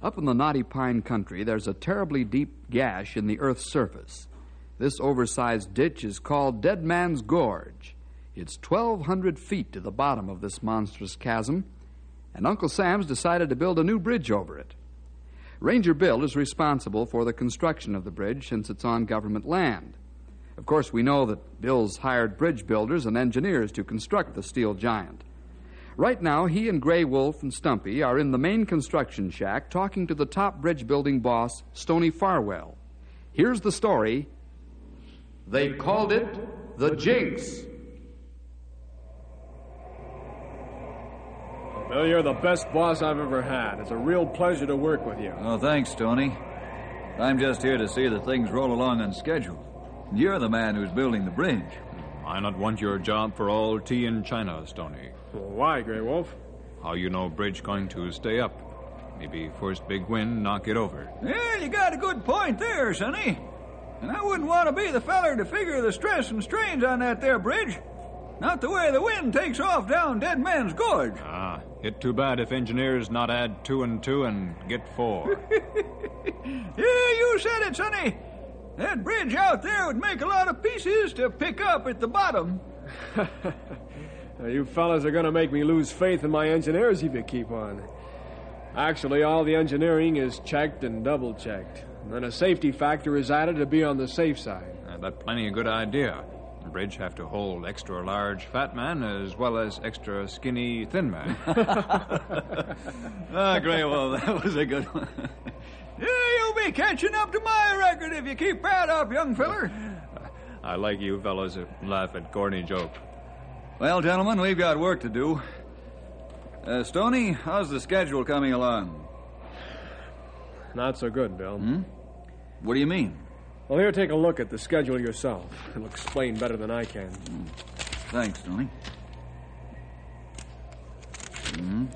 Up in the knotty pine country, there's a terribly deep gash in the earth's surface. This oversized ditch is called Dead Man's Gorge. It's 1,200 feet to the bottom of this monstrous chasm, and Uncle Sam's decided to build a new bridge over it. Ranger Bill is responsible for the construction of the bridge since it's on government land. Of course, we know that Bill's hired bridge builders and engineers to construct the steel giant. Right now, he and Gray Wolf and Stumpy are in the main construction shack talking to the top bridge building boss, Stony Farwell. Here's the story. They called it the Jinx. Well, you're the best boss I've ever had. It's a real pleasure to work with you. Oh, thanks, Stony. I'm just here to see that things roll along on schedule. You're the man who's building the bridge. I not want your job for all tea in China, Stony. Well, why, Grey Wolf? How you know bridge going to stay up? Maybe first big wind knock it over. Yeah, you got a good point there, Sonny. And I wouldn't want to be the feller to figure the stress and strains on that there bridge. Not the way the wind takes off down Dead Man's Gorge. Ah, it too bad if engineers not add two and two and get four. yeah, you said it, Sonny. That bridge out there would make a lot of pieces to pick up at the bottom. Now, you fellas are going to make me lose faith in my engineers if you keep on. Actually, all the engineering is checked and double checked. And then a safety factor is added to be on the safe side. Uh, that plenty a good idea. The bridge have to hold extra large fat man as well as extra skinny thin man. Ah, Grey Wolf, that was a good one. yeah, you'll be catching up to my record if you keep that up, young feller. I like you fellows that laugh at corny joke. Well, gentlemen, we've got work to do. Uh, Stony, how's the schedule coming along? Not so good, Bill. Hmm? What do you mean? Well, here, take a look at the schedule yourself. It'll explain better than I can. Thanks, Stony. Hmm.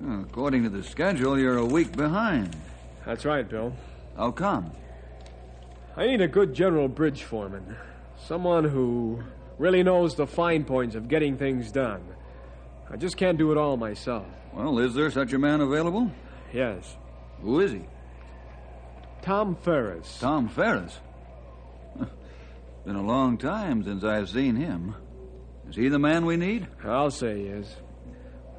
Well, according to the schedule, you're a week behind. That's right, Bill. How come? I need a good general bridge foreman. Someone who really knows the fine points of getting things done. I just can't do it all myself. Well, is there such a man available? Yes. Who is he? Tom Ferris. Tom Ferris. Been a long time since I've seen him. Is he the man we need? I'll say he is.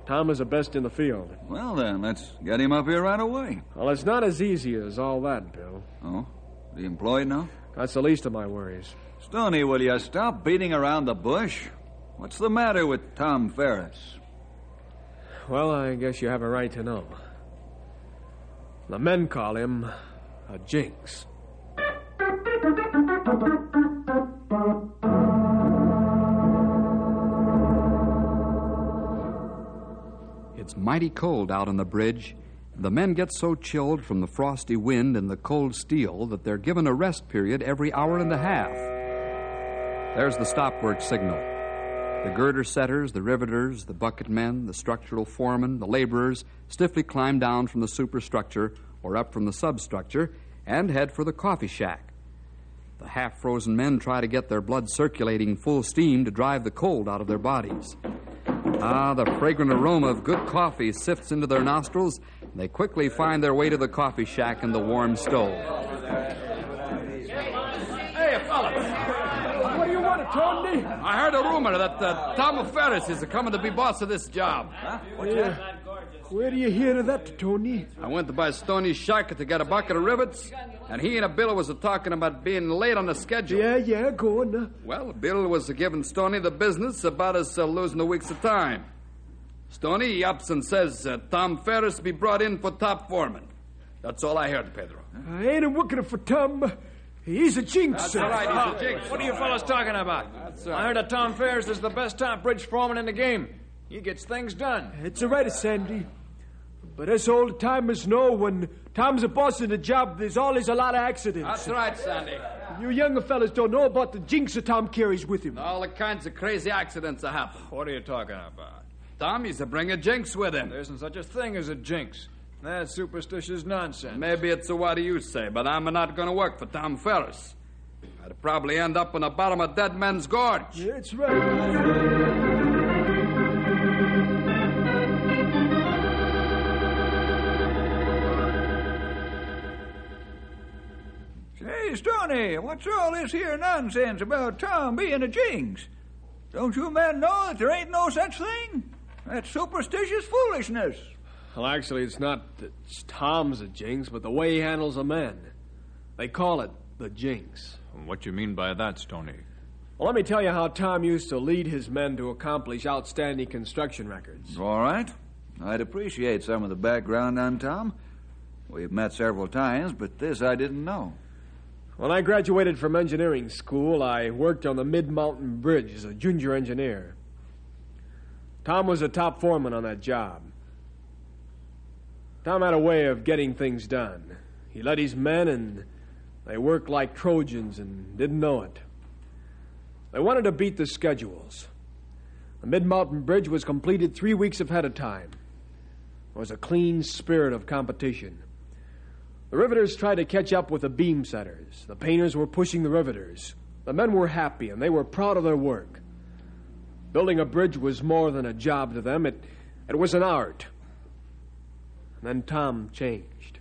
Tom is the best in the field. Well, then, let's get him up here right away. Well, it's not as easy as all that, Bill. Oh? Is he employed now? That's the least of my worries. Stony, will you stop beating around the bush? What's the matter with Tom Ferris? Well, I guess you have a right to know. The men call him a jinx. It's mighty cold out on the bridge. The men get so chilled from the frosty wind and the cold steel that they're given a rest period every hour and a half. There's the stop work signal. The girder setters, the riveters, the bucket men, the structural foremen, the laborers stiffly climb down from the superstructure or up from the substructure and head for the coffee shack. The half frozen men try to get their blood circulating full steam to drive the cold out of their bodies. Ah, the fragrant aroma of good coffee sifts into their nostrils. And they quickly find their way to the coffee shack and the warm stove. Hey, fella. What do you want, Tony? I heard a rumor that uh, Tom Ferris is coming to be boss of this job. Yeah. Where do you hear of that, Tony? I went to buy Stoney's shack to get a bucket of rivets, and he and a Bill was talking about being late on the schedule. Yeah, yeah, go on. uh. Well, Bill was giving Stoney the business about us uh, losing a week's of time. Stoney he ups and says uh, Tom Ferris be brought in for top foreman. That's all I heard, Pedro. I ain't a working for Tom. He's a jinx. That's all right, he's a jinx. What are you fellas talking about? That's I heard that Tom Ferris is the best top bridge foreman in the game. He gets things done. It's all right, Sandy. But as old timers know, when Tom's a boss in a job, there's always a lot of accidents. That's right, Sandy. You younger fellas don't know about the jinx that Tom carries with him. All the kinds of crazy accidents that happen. What are you talking about? Tom used to bring a jinx with him. There isn't such a thing as a jinx. That's superstitious nonsense. Maybe it's a what do you say, but I'm not going to work for Tom Ferris. I'd probably end up in the bottom of Dead Man's Gorge. That's right. Say, Stoney, what's all this here nonsense about Tom being a jinx? Don't you men know that there ain't no such thing? That's superstitious foolishness. Well, actually, it's not that Tom's a jinx, but the way he handles the men. They call it the jinx. What you mean by that, Stony? Well, let me tell you how Tom used to lead his men to accomplish outstanding construction records. All right. I'd appreciate some of the background on Tom. We've met several times, but this I didn't know. When I graduated from engineering school, I worked on the Mid Mountain Bridge as a junior engineer. Tom was a top foreman on that job. Tom had a way of getting things done. He led his men, and they worked like Trojans and didn't know it. They wanted to beat the schedules. The Mid Mountain Bridge was completed three weeks ahead of time. There was a clean spirit of competition. The riveters tried to catch up with the beam setters. The painters were pushing the riveters. The men were happy and they were proud of their work. Building a bridge was more than a job to them, it, it was an art. And then Tom changed.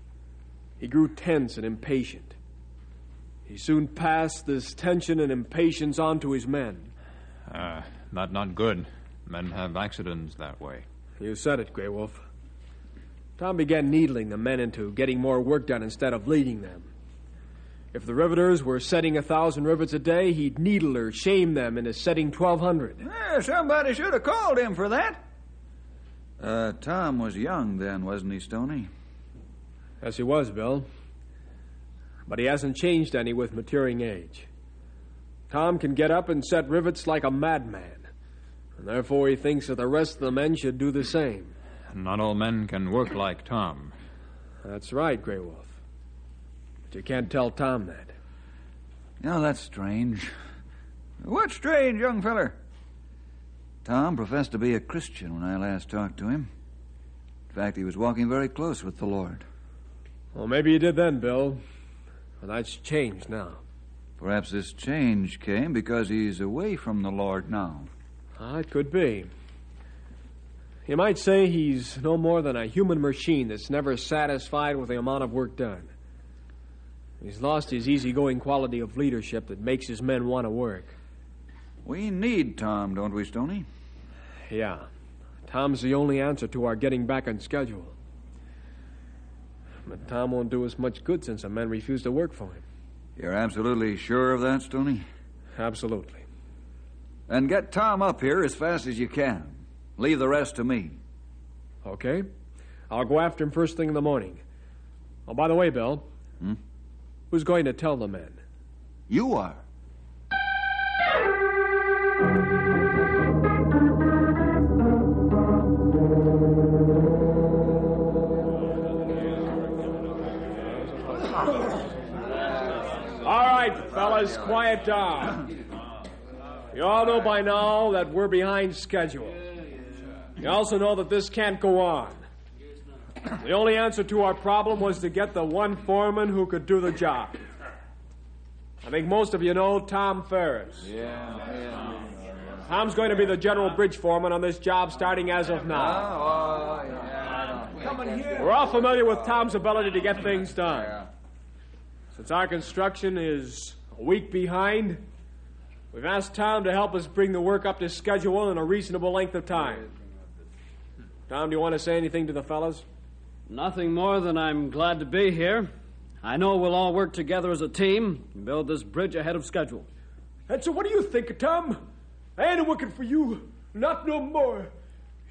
He grew tense and impatient. He soon passed this tension and impatience on to his men. Uh, not not good. Men have accidents that way. You said it, Grey Wolf. Tom began needling the men into getting more work done instead of leading them. If the riveters were setting a thousand rivets a day, he'd needle or shame them into setting twelve hundred. Yeah, somebody should have called him for that. Uh, Tom was young then, wasn't he, Stoney? Yes, he was, Bill. But he hasn't changed any with maturing age. Tom can get up and set rivets like a madman, and therefore he thinks that the rest of the men should do the same. Not all men can work like Tom. That's right, Grey Wolf. But you can't tell Tom that. No, that's strange. What's strange, young feller? Tom professed to be a Christian when I last talked to him. In fact, he was walking very close with the Lord. Well, maybe you did then, Bill. But that's changed now. Perhaps this change came because he's away from the Lord now. Ah, it could be. You might say he's no more than a human machine that's never satisfied with the amount of work done. He's lost his easygoing quality of leadership that makes his men want to work. We need Tom, don't we, Stoney? Yeah. Tom's the only answer to our getting back on schedule. But Tom won't do us much good since the men refuse to work for him. You're absolutely sure of that, Stoney? Absolutely. Then get Tom up here as fast as you can. Leave the rest to me. Okay? I'll go after him first thing in the morning. Oh, by the way, Bill. Hmm? Who's going to tell the men? You are. Quiet down. You all know by now that we're behind schedule. You also know that this can't go on. The only answer to our problem was to get the one foreman who could do the job. I think most of you know Tom Ferris. Yeah. Tom's going to be the general bridge foreman on this job starting as of now. We're all familiar with Tom's ability to get things done. Since our construction is a week behind, we've asked Tom to help us bring the work up to schedule in a reasonable length of time. Tom, do you want to say anything to the fellows? Nothing more than I'm glad to be here. I know we'll all work together as a team and build this bridge ahead of schedule. And so, what do you think, Tom? I ain't working for you. Not no more.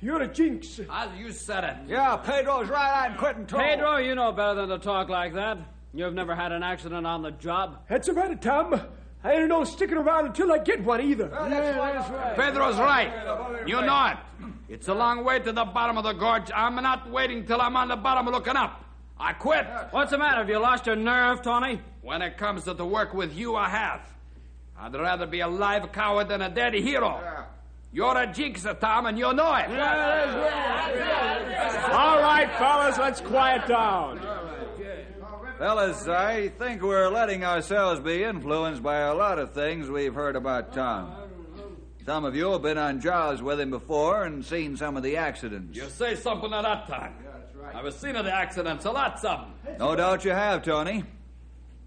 You're a jinx. As you said it. Yeah, Pedro's right. I'm quitting too. Pedro, you know better than to talk like that. You've never had an accident on the job. That's about it, Tom. I ain't no sticking around until I get one either. Yeah, that's right. Pedro's right. You know it. It's a long way to the bottom of the gorge. I'm not waiting till I'm on the bottom looking up. I quit. What's the matter? Have you lost your nerve, Tony? When it comes to the work with you, I have. I'd rather be a live coward than a dead hero. You're a jinxer, Tom, and you know it. All right, fellas, let's quiet down. Fellas, I think we're letting ourselves be influenced by a lot of things we've heard about Tom. Some of you have been on jobs with him before and seen some of the accidents. You say something at that time. I've seen of the accidents, a lot something. No doubt you have, Tony.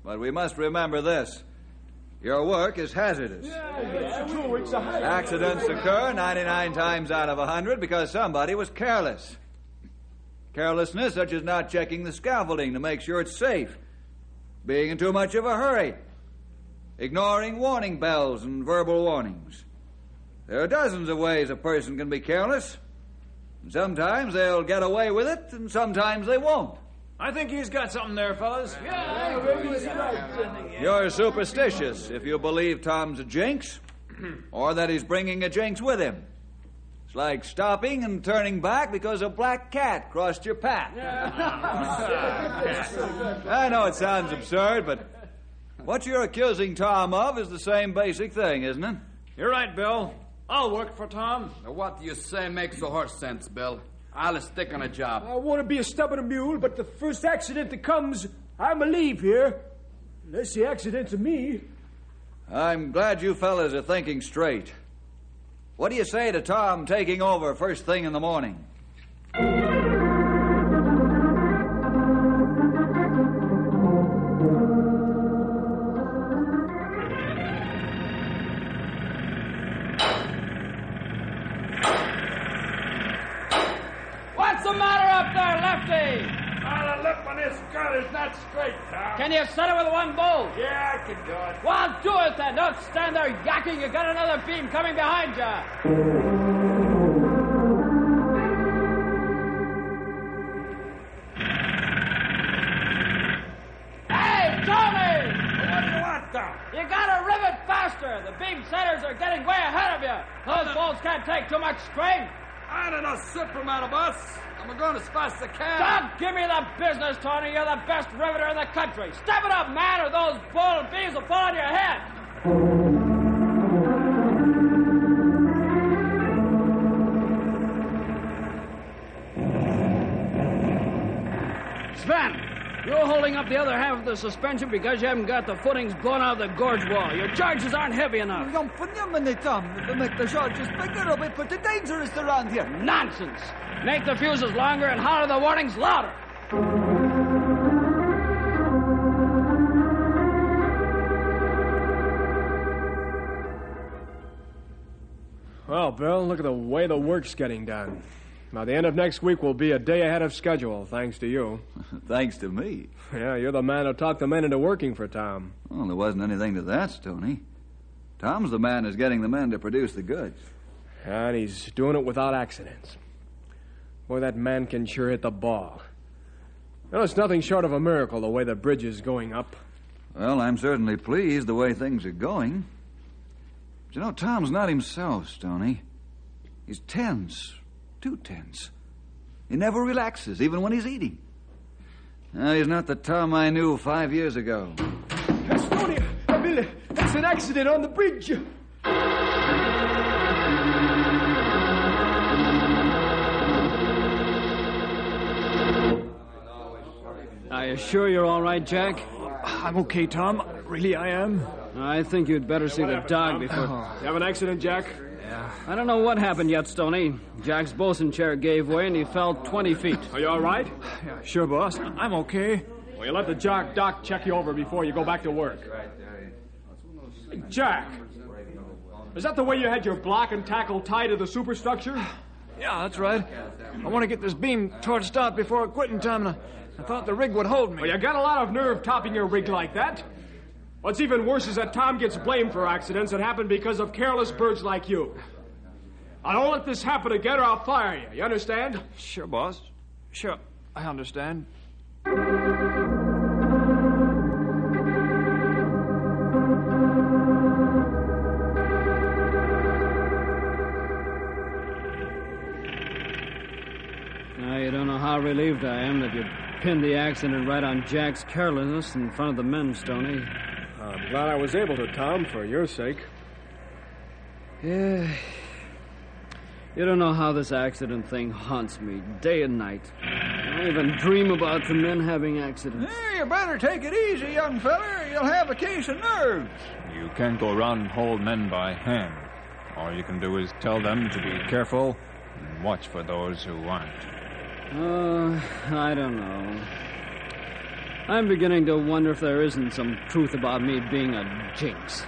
But we must remember this. Your work is hazardous. Accidents occur 99 times out of 100 because somebody was careless. Carelessness, such as not checking the scaffolding to make sure it's safe, being in too much of a hurry, ignoring warning bells and verbal warnings. There are dozens of ways a person can be careless. And sometimes they'll get away with it, and sometimes they won't. I think he's got something there, fellas. You're superstitious if you believe Tom's a jinx, or that he's bringing a jinx with him. It's like stopping and turning back because a black cat crossed your path. I know it sounds absurd, but what you're accusing Tom of is the same basic thing, isn't it? You're right, Bill. I'll work for Tom. What do you say makes a horse sense, Bill. I'll stick on a job. I want to be a stubborn mule, but the first accident that comes, I'm a leave here. Unless the accident's of me. I'm glad you fellas are thinking straight. What do you say to Tom taking over first thing in the morning? Can you set it with one bolt? Yeah, I can do it. Well, do it then. Don't stand there yakking. You got another beam coming behind you. Hey, Tony! What do you want, Tom? You gotta rivet faster. The beam setters are getting way ahead of you. Those bolts can't take too much strain. I don't know Superman of us. I'm going as fast as I can. Don't give me the business, Tony. You're the best riveter in the country. Step it up, man, or those bull beams will fall on your head. Holding up the other half of the suspension because you haven't got the footings blown out of the gorge wall. Your charges aren't heavy enough. Young phenomenon, Tom. If make the charges bigger, a bit pretty dangerous around here. Nonsense. Make the fuses longer and holler the warnings louder. Well, Bill, look at the way the work's getting done. By the end of next week, we'll be a day ahead of schedule, thanks to you. Thanks to me. Yeah, you're the man who talked the men into working for Tom. Well, there wasn't anything to that, Stoney. Tom's the man who's getting the men to produce the goods. And he's doing it without accidents. Boy, that man can sure hit the ball. You know, it's nothing short of a miracle the way the bridge is going up. Well, I'm certainly pleased the way things are going. But you know, Tom's not himself, Stoney. He's tense, too tense. He never relaxes, even when he's eating. Now, he's not the Tom I knew five years ago. Tony, uh, Bill, that's an accident on the bridge. Are you sure you're all right, Jack? I'm okay, Tom. Really, I am. I think you'd better see the dog before. You have an accident, Jack? I don't know what happened yet, Stoney. Jack's bosun chair gave way and he fell 20 feet. Are you all right? Yeah, sure, boss. I'm okay. Well, you let the jock doc check you over before you go back to work. Hey, Jack, is that the way you had your block and tackle tied to the superstructure? Yeah, that's right. I want to get this beam torched out before quitting time, and I, I thought the rig would hold me. Well, you got a lot of nerve topping your rig like that. What's even worse is that Tom gets blamed for accidents that happen because of careless birds like you. I don't let this happen again or I'll fire you. You understand? Sure, boss. Sure, I understand. Now, you don't know how relieved I am that you pinned the accident right on Jack's carelessness in front of the men, Stoney. I'm glad I was able to, Tom, for your sake. Yeah. You don't know how this accident thing haunts me day and night. I don't even dream about the men having accidents. Hey, you better take it easy, young feller. You'll have a case of nerves. You can't go around and hold men by hand. All you can do is tell them to be careful and watch for those who aren't. Uh, I don't know. I'm beginning to wonder if there isn't some truth about me being a jinx.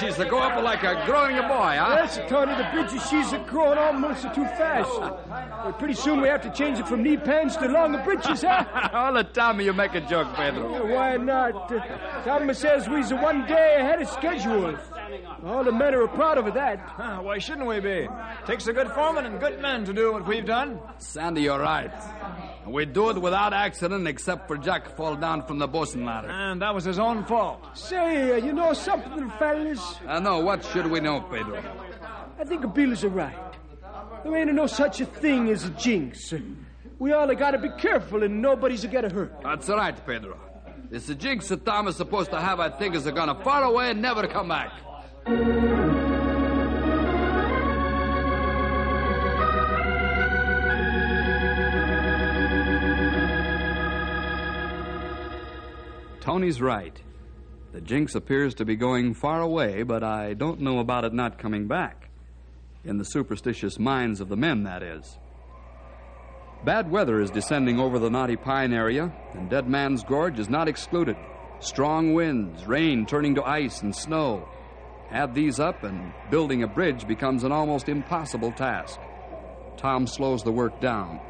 She's to go up like a growing a boy, huh? Yes, Tony, the bridges she's a growing almost too fast. Uh, pretty soon we have to change it from knee pants to longer britches, huh? All the time you make a joke, Pedro. Uh, Why not? Uh, Thomas says we's one day ahead of schedule. All the men are proud of that. Huh, why shouldn't we be? Takes a good foreman and good men to do what we've done. Sandy, you're right. We do it without accident, except for Jack fall down from the bosun ladder. And that was his own fault. Say, uh, you know something, fellas? I know. What should we know, Pedro? I think Bill are right. There ain't no such a thing as a jinx. We all got to be careful and nobody's a get hurt. That's right, Pedro. It's the jinx that Tom is supposed to have, I think, is gonna far away and never come back. Tony's right. The jinx appears to be going far away, but I don't know about it not coming back. In the superstitious minds of the men, that is. Bad weather is descending over the Knotty Pine area, and Dead Man's Gorge is not excluded. Strong winds, rain turning to ice and snow. Add these up, and building a bridge becomes an almost impossible task. Tom slows the work down.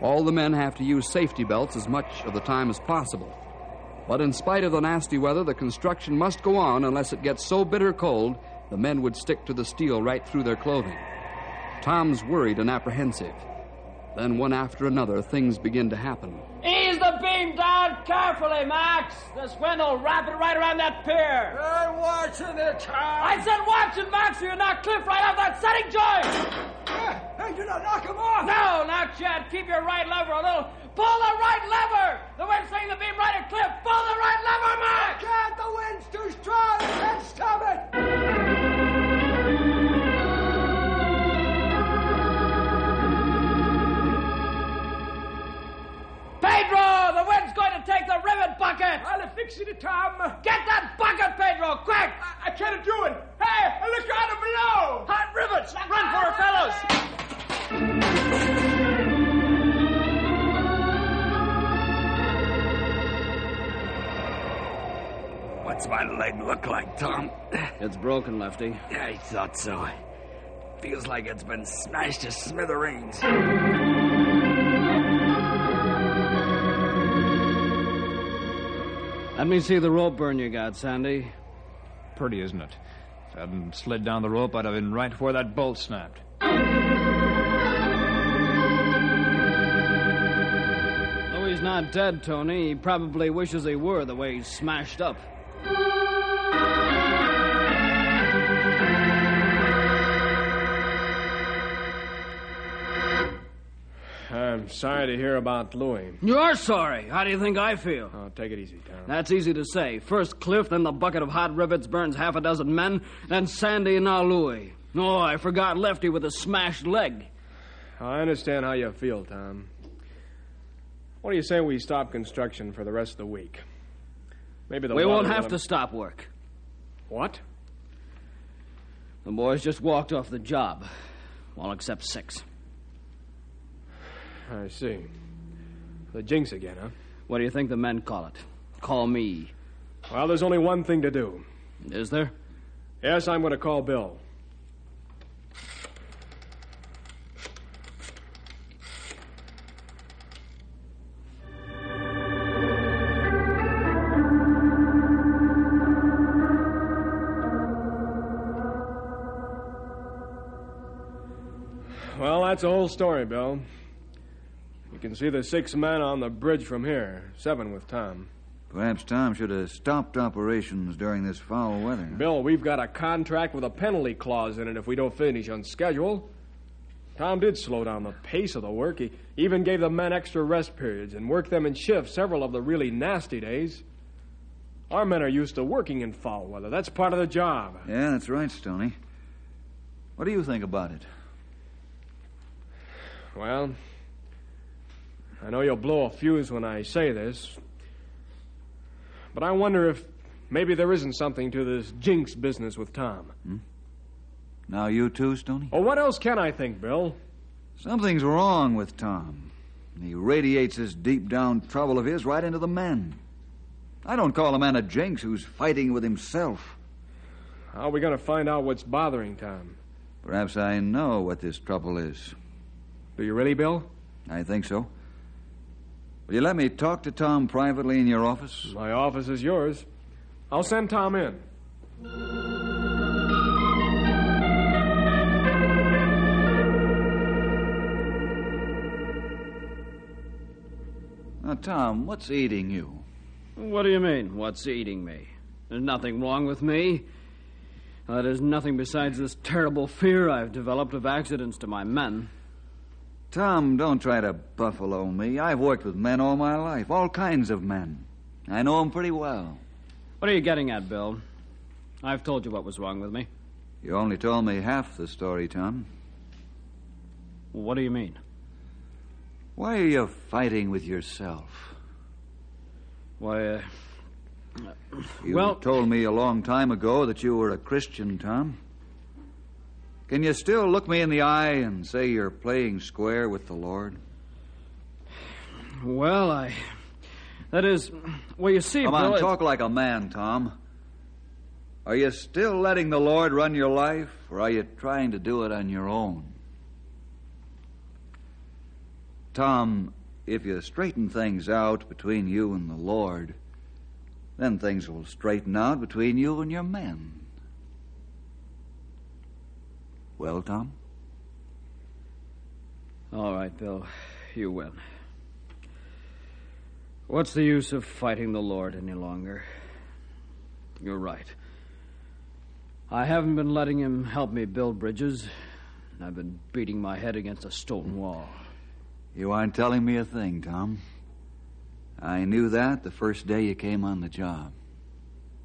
All the men have to use safety belts as much of the time as possible. But in spite of the nasty weather, the construction must go on unless it gets so bitter cold the men would stick to the steel right through their clothing. Tom's worried and apprehensive. Then, one after another, things begin to happen. Ease the beam down carefully, Max. This wind will wrap it right around that pier. I'm watching it, Tom. I said watch it, Max, or you knock Cliff right off that setting joint. Hey, do not knock him off. No, not yet. Keep your right lever a little. Pull the right lever. The wind's swinging the beam right at Cliff. Pull the right lever, broken, Lefty. I thought so. Feels like it's been smashed to smithereens. Let me see the rope burn you got, Sandy. Pretty, isn't it? If I hadn't slid down the rope, I'd have been right where that bolt snapped. Though he's not dead, Tony, he probably wishes he were the way he's smashed up. I'm sorry to hear about Louis. You're sorry. How do you think I feel? Oh, take it easy, Tom. That's easy to say. First Cliff, then the bucket of hot rivets burns half a dozen men, then Sandy and now Louis. Oh, I forgot Lefty with a smashed leg. I understand how you feel, Tom. What do you say we stop construction for the rest of the week? Maybe the we won't have to stop work. What? The boys just walked off the job. All except six. I see. The jinx again, huh? What do you think the men call it? Call me. Well, there's only one thing to do. Is there? Yes, I'm going to call Bill. Well, that's the whole story, Bill. You can see the six men on the bridge from here, seven with Tom. Perhaps Tom should have stopped operations during this foul weather. Bill, we've got a contract with a penalty clause in it if we don't finish on schedule. Tom did slow down the pace of the work. He even gave the men extra rest periods and worked them in shifts several of the really nasty days. Our men are used to working in foul weather. That's part of the job. Yeah, that's right, Stoney. What do you think about it? Well, I know you'll blow a fuse when I say this, but I wonder if maybe there isn't something to this jinx business with Tom. Hmm? Now you too, Stoney? Well, what else can I think, Bill? Something's wrong with Tom. He radiates this deep down trouble of his right into the men. I don't call a man a jinx who's fighting with himself. How are we going to find out what's bothering Tom? Perhaps I know what this trouble is. Do you really, Bill? I think so. Will you let me talk to Tom privately in your office? My office is yours. I'll send Tom in. Now, Tom, what's eating you? What do you mean, what's eating me? There's nothing wrong with me. Uh, there's nothing besides this terrible fear I've developed of accidents to my men. Tom, don't try to buffalo me. I've worked with men all my life, all kinds of men. I know them pretty well. What are you getting at, Bill? I've told you what was wrong with me. You only told me half the story, Tom. What do you mean? Why are you fighting with yourself? Why, uh. You well, told me a long time ago that you were a Christian, Tom. Can you still look me in the eye and say you're playing square with the Lord? Well, I. That is. Well, you see, Come Bill, on, it- talk like a man, Tom. Are you still letting the Lord run your life, or are you trying to do it on your own? Tom, if you straighten things out between you and the Lord, then things will straighten out between you and your men. Well, Tom? All right, Bill. You win. What's the use of fighting the Lord any longer? You're right. I haven't been letting him help me build bridges. I've been beating my head against a stone wall. You aren't telling me a thing, Tom. I knew that the first day you came on the job.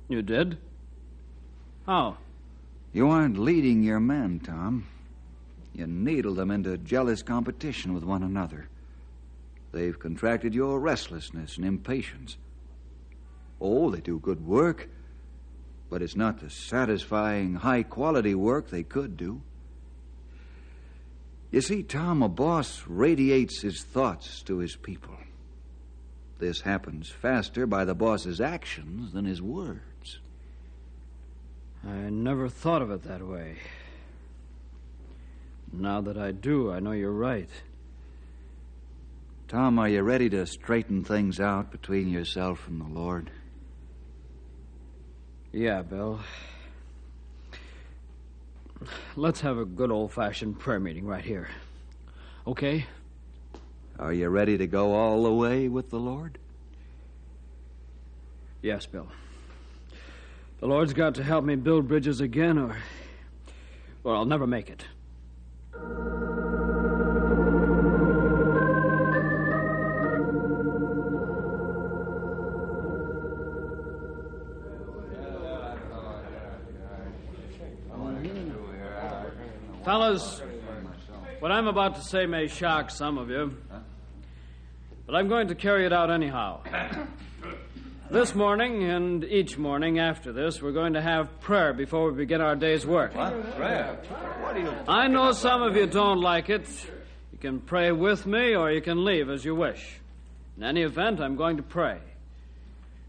You did? How? You aren't leading your men, Tom. You needle them into jealous competition with one another. They've contracted your restlessness and impatience. Oh, they do good work, but it's not the satisfying, high quality work they could do. You see, Tom, a boss radiates his thoughts to his people. This happens faster by the boss's actions than his words. I never thought of it that way. Now that I do, I know you're right. Tom, are you ready to straighten things out between yourself and the Lord? Yeah, Bill. Let's have a good old fashioned prayer meeting right here. Okay? Are you ready to go all the way with the Lord? Yes, Bill. The Lord's got to help me build bridges again, or. or I'll never make it. Fellas, what I'm about to say may shock some of you, but I'm going to carry it out anyhow. This morning and each morning after this, we're going to have prayer before we begin our day's work. What? Prayer? What do you. I know some of you don't like it. You can pray with me or you can leave as you wish. In any event, I'm going to pray.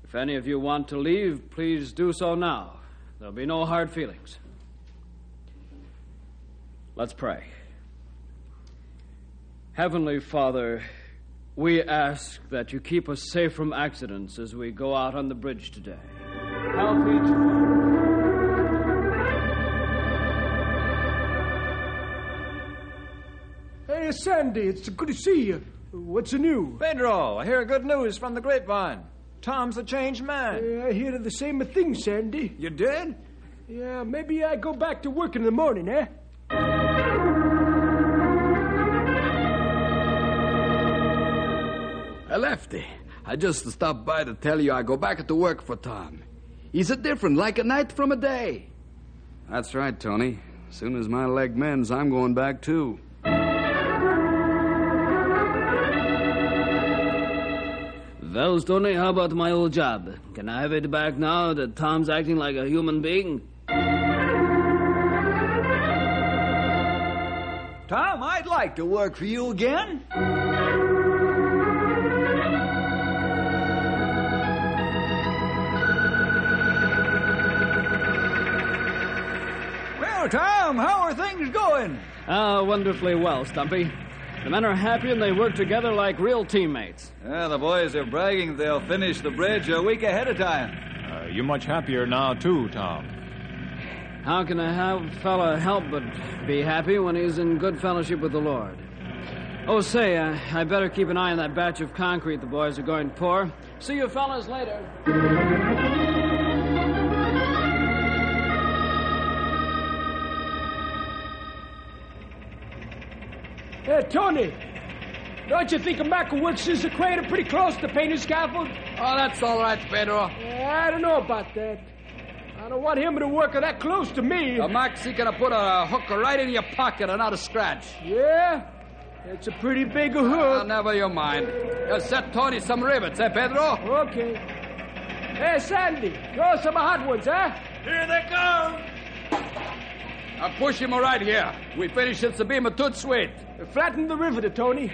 If any of you want to leave, please do so now. There'll be no hard feelings. Let's pray. Heavenly Father, we ask that you keep us safe from accidents as we go out on the bridge today. Help each one. Hey, Sandy, it's good to see you. What's the news? Pedro, I hear good news from the grapevine. Tom's a changed man. Uh, I hear the same thing, Sandy. You did? Yeah, maybe I go back to work in the morning, eh? Lefty, I just stopped by to tell you I go back to work for Tom. He's a different, like a night from a day. That's right, Tony. As soon as my leg mends, I'm going back too. Well, Tony, how about my old job? Can I have it back now that Tom's acting like a human being? Tom, I'd like to work for you again. Well, Tom, how are things going? Ah, wonderfully well, Stumpy. The men are happy and they work together like real teammates. Yeah, the boys are bragging they'll finish the bridge a week ahead of time. Uh, you're much happier now, too, Tom. How can a ha- fella help but be happy when he's in good fellowship with the Lord? Oh, say, uh, I better keep an eye on that batch of concrete the boys are going to pour. See you fellas later. Hey, Tony, don't you think a Mac who works a crater pretty close to painting scaffold? Oh, that's all right, Pedro. Yeah, I don't know about that. I don't want him to work that close to me. Max, he gonna put a hook right in your pocket and not a scratch. Yeah? It's a pretty big a Uh, hook. never you mind. Uh, set Tony some rivets, eh, Pedro? Okay. Hey, Sandy, throw some hot ones, huh? Here they come. Uh, push him right here. We finish it, Sabima tut sweet. Flatten the riveter, Tony.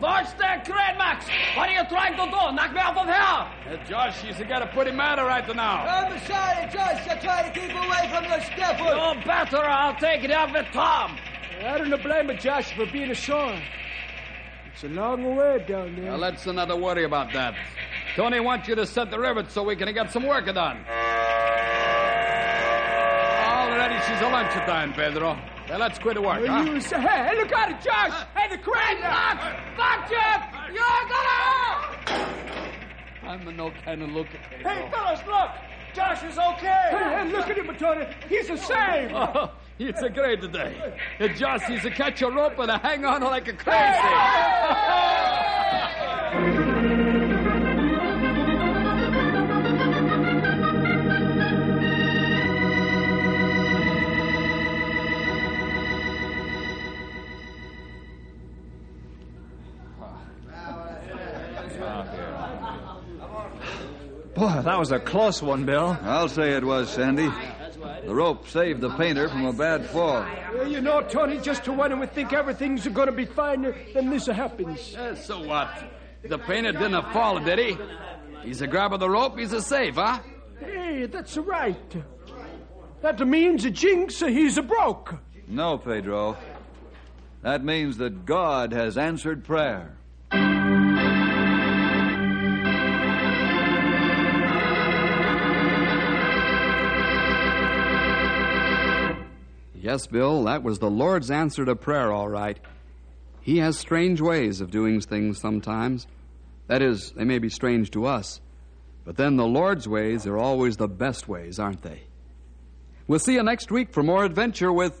Watch that crane, Max! What are you trying to do? Knock me off of here! Uh, Josh, he's got a pretty matter right now. I'm sorry, Josh. I try to keep away from the scaffold. No better, I'll take it up with Tom. I don't blame you, Josh, for being sore. It's a long way down there. Now, let's not worry about that. Tony wants you to set the rivets so we can get some work done. Already she's a lunchtime, Pedro. Now, let's quit work, Well, huh? you say, hey, look at it, Josh! Hey, the crane! Stop! Stop, Jeff! You're gonna... I'm a no kind of look. Hey, fellas, look! Josh is okay! Hey, hey, look at him, Tony. He's a save! Oh, it's a great day. Uh, Josh, he's a catch a rope and a hang on like a crazy. Boy, that was a close one, Bill. I'll say it was, Sandy. The rope saved the painter from a bad fall. Well, you know, Tony, just to when we think everything's going to be fine, then this happens. Uh, so what? The painter didn't fall, did he? He's a grab of the rope, he's a safe, huh? Hey, that's right. That means a jinx, he's a broke. No, Pedro. That means that God has answered prayer. Yes, Bill, that was the Lord's answer to prayer, all right. He has strange ways of doing things sometimes. That is, they may be strange to us, but then the Lord's ways are always the best ways, aren't they? We'll see you next week for more adventure with